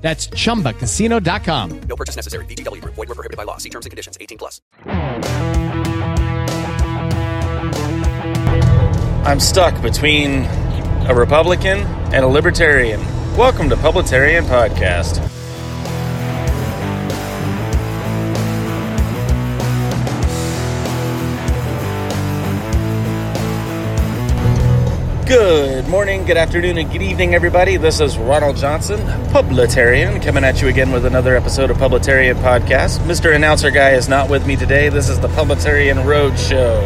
That's chumbacasino.com. No purchase necessary. VGW Group. Void where prohibited by law. See terms and conditions. 18 plus. I'm stuck between a Republican and a Libertarian. Welcome to Publitarian Podcast. Good morning, good afternoon, and good evening, everybody. This is Ronald Johnson, Publitarian, coming at you again with another episode of Publitarian Podcast. Mr. Announcer Guy is not with me today. This is the Publitarian Road Show.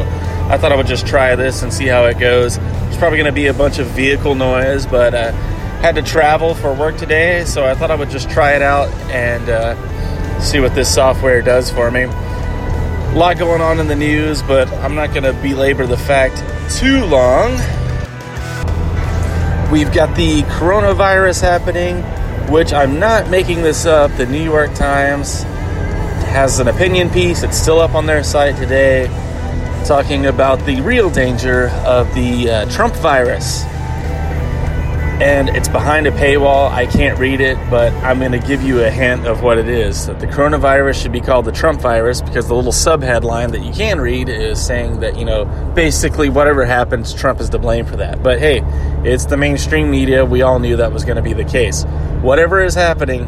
I thought I would just try this and see how it goes. It's probably going to be a bunch of vehicle noise, but uh, had to travel for work today, so I thought I would just try it out and uh, see what this software does for me. A lot going on in the news, but I'm not going to belabor the fact too long. We've got the coronavirus happening, which I'm not making this up. The New York Times has an opinion piece, it's still up on their site today, talking about the real danger of the uh, Trump virus. And it's behind a paywall. I can't read it, but I'm going to give you a hint of what it is. That the coronavirus should be called the Trump virus because the little subheadline that you can read is saying that, you know, basically whatever happens, Trump is to blame for that. But hey, it's the mainstream media. We all knew that was going to be the case. Whatever is happening,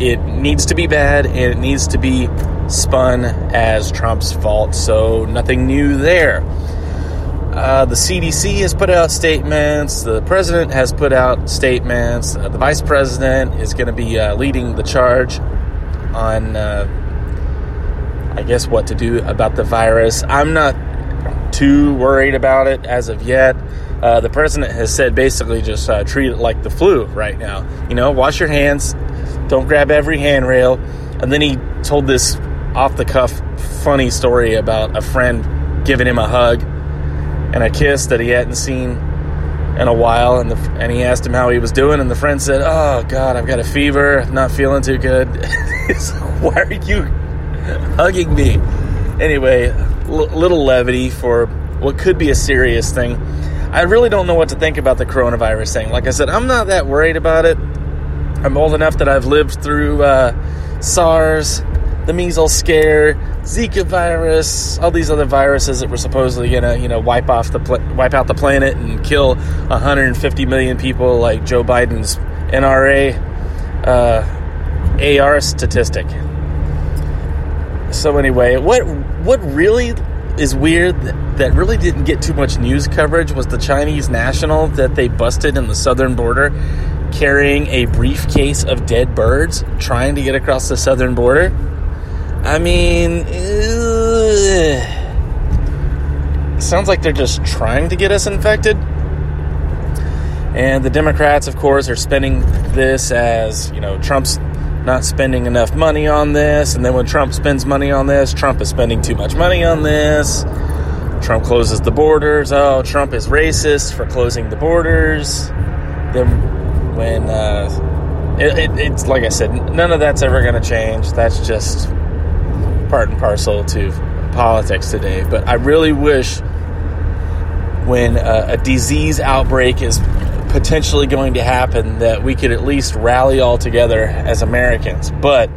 it needs to be bad and it needs to be spun as Trump's fault. So nothing new there. Uh, the CDC has put out statements. The president has put out statements. Uh, the vice president is going to be uh, leading the charge on, uh, I guess, what to do about the virus. I'm not too worried about it as of yet. Uh, the president has said basically just treat it like the flu right now. You know, wash your hands, don't grab every handrail. And then he told this off the cuff funny story about a friend giving him a hug and a kiss that he hadn't seen in a while. And, the, and he asked him how he was doing, and the friend said, Oh, God, I've got a fever, I'm not feeling too good. Why are you hugging me? Anyway, l- little levity for what could be a serious thing. I really don't know what to think about the coronavirus thing. Like I said, I'm not that worried about it. I'm old enough that I've lived through uh, SARS, the measles scare, Zika virus, all these other viruses that were supposedly gonna, you know, wipe off the pl- wipe out the planet and kill 150 million people, like Joe Biden's NRA uh, AR statistic. So anyway, what what really is weird that really didn't get too much news coverage was the Chinese national that they busted in the southern border carrying a briefcase of dead birds trying to get across the southern border. I mean, ugh. sounds like they're just trying to get us infected. And the Democrats, of course, are spending this as, you know, Trump's not spending enough money on this. And then when Trump spends money on this, Trump is spending too much money on this. Trump closes the borders. Oh, Trump is racist for closing the borders. Then when, uh, it, it, it's like I said, none of that's ever going to change. That's just part and parcel to politics today. But I really wish when uh, a disease outbreak is potentially going to happen that we could at least rally all together as Americans. But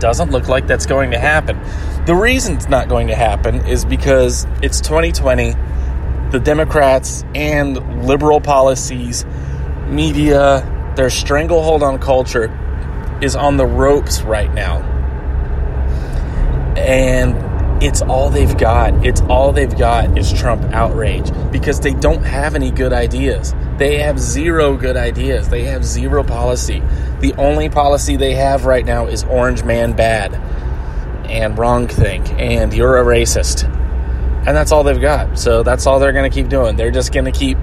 doesn't look like that's going to happen. The reason it's not going to happen is because it's 2020. The Democrats and liberal policies, media, their stranglehold on culture is on the ropes right now. And it's all they've got. It's all they've got is Trump outrage because they don't have any good ideas. They have zero good ideas. They have zero policy. The only policy they have right now is orange man bad and wrong think and you're a racist. And that's all they've got. So that's all they're going to keep doing. They're just going to keep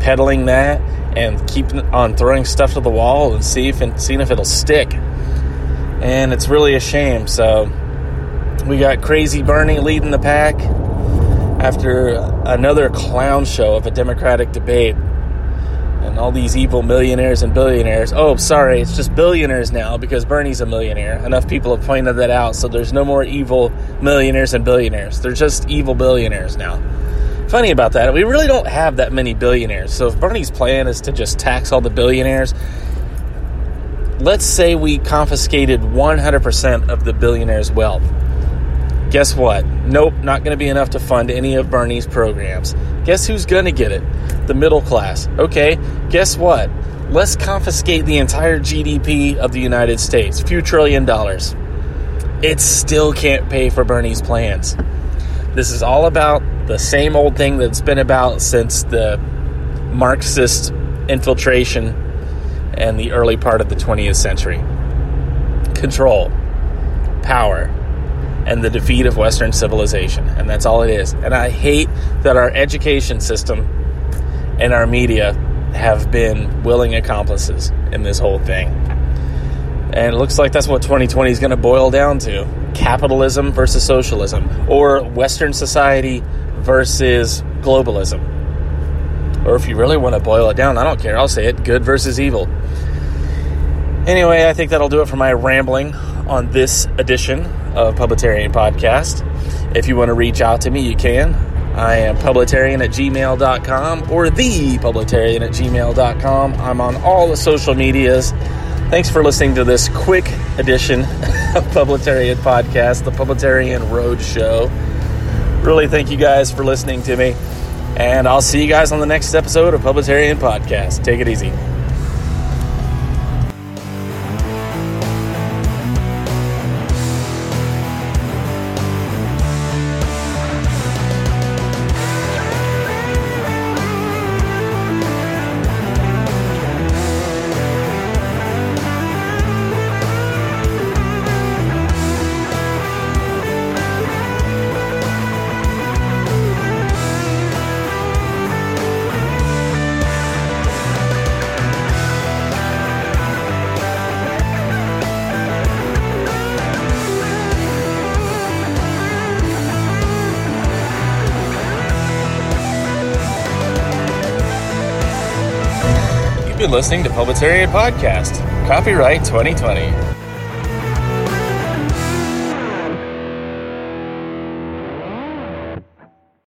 peddling that and keep on throwing stuff to the wall and see if and seeing if it'll stick. And it's really a shame. So we got Crazy Bernie leading the pack after another clown show of a Democratic debate and all these evil millionaires and billionaires. Oh, sorry, it's just billionaires now because Bernie's a millionaire. Enough people have pointed that out, so there's no more evil millionaires and billionaires. They're just evil billionaires now. Funny about that, we really don't have that many billionaires. So if Bernie's plan is to just tax all the billionaires, let's say we confiscated 100% of the billionaires' wealth. Guess what? Nope, not going to be enough to fund any of Bernie's programs. Guess who's going to get it? The middle class. Okay, guess what? Let's confiscate the entire GDP of the United States, a few trillion dollars. It still can't pay for Bernie's plans. This is all about the same old thing that's been about since the Marxist infiltration and the early part of the 20th century control, power, and the defeat of Western civilization. And that's all it is. And I hate that our education system and our media have been willing accomplices in this whole thing. And it looks like that's what 2020 is going to boil down to capitalism versus socialism, or Western society versus globalism. Or if you really want to boil it down, I don't care, I'll say it good versus evil. Anyway, I think that'll do it for my rambling on this edition of Publitarian Podcast. If you want to reach out to me, you can. I am publitarian at gmail.com or the publitarian at gmail.com. I'm on all the social medias. Thanks for listening to this quick edition of Publitarian Podcast, the Publitarian Road Show. Really thank you guys for listening to me. And I'll see you guys on the next episode of Publitarian Podcast. Take it easy. Been listening to Publitarian Podcast. Copyright 2020.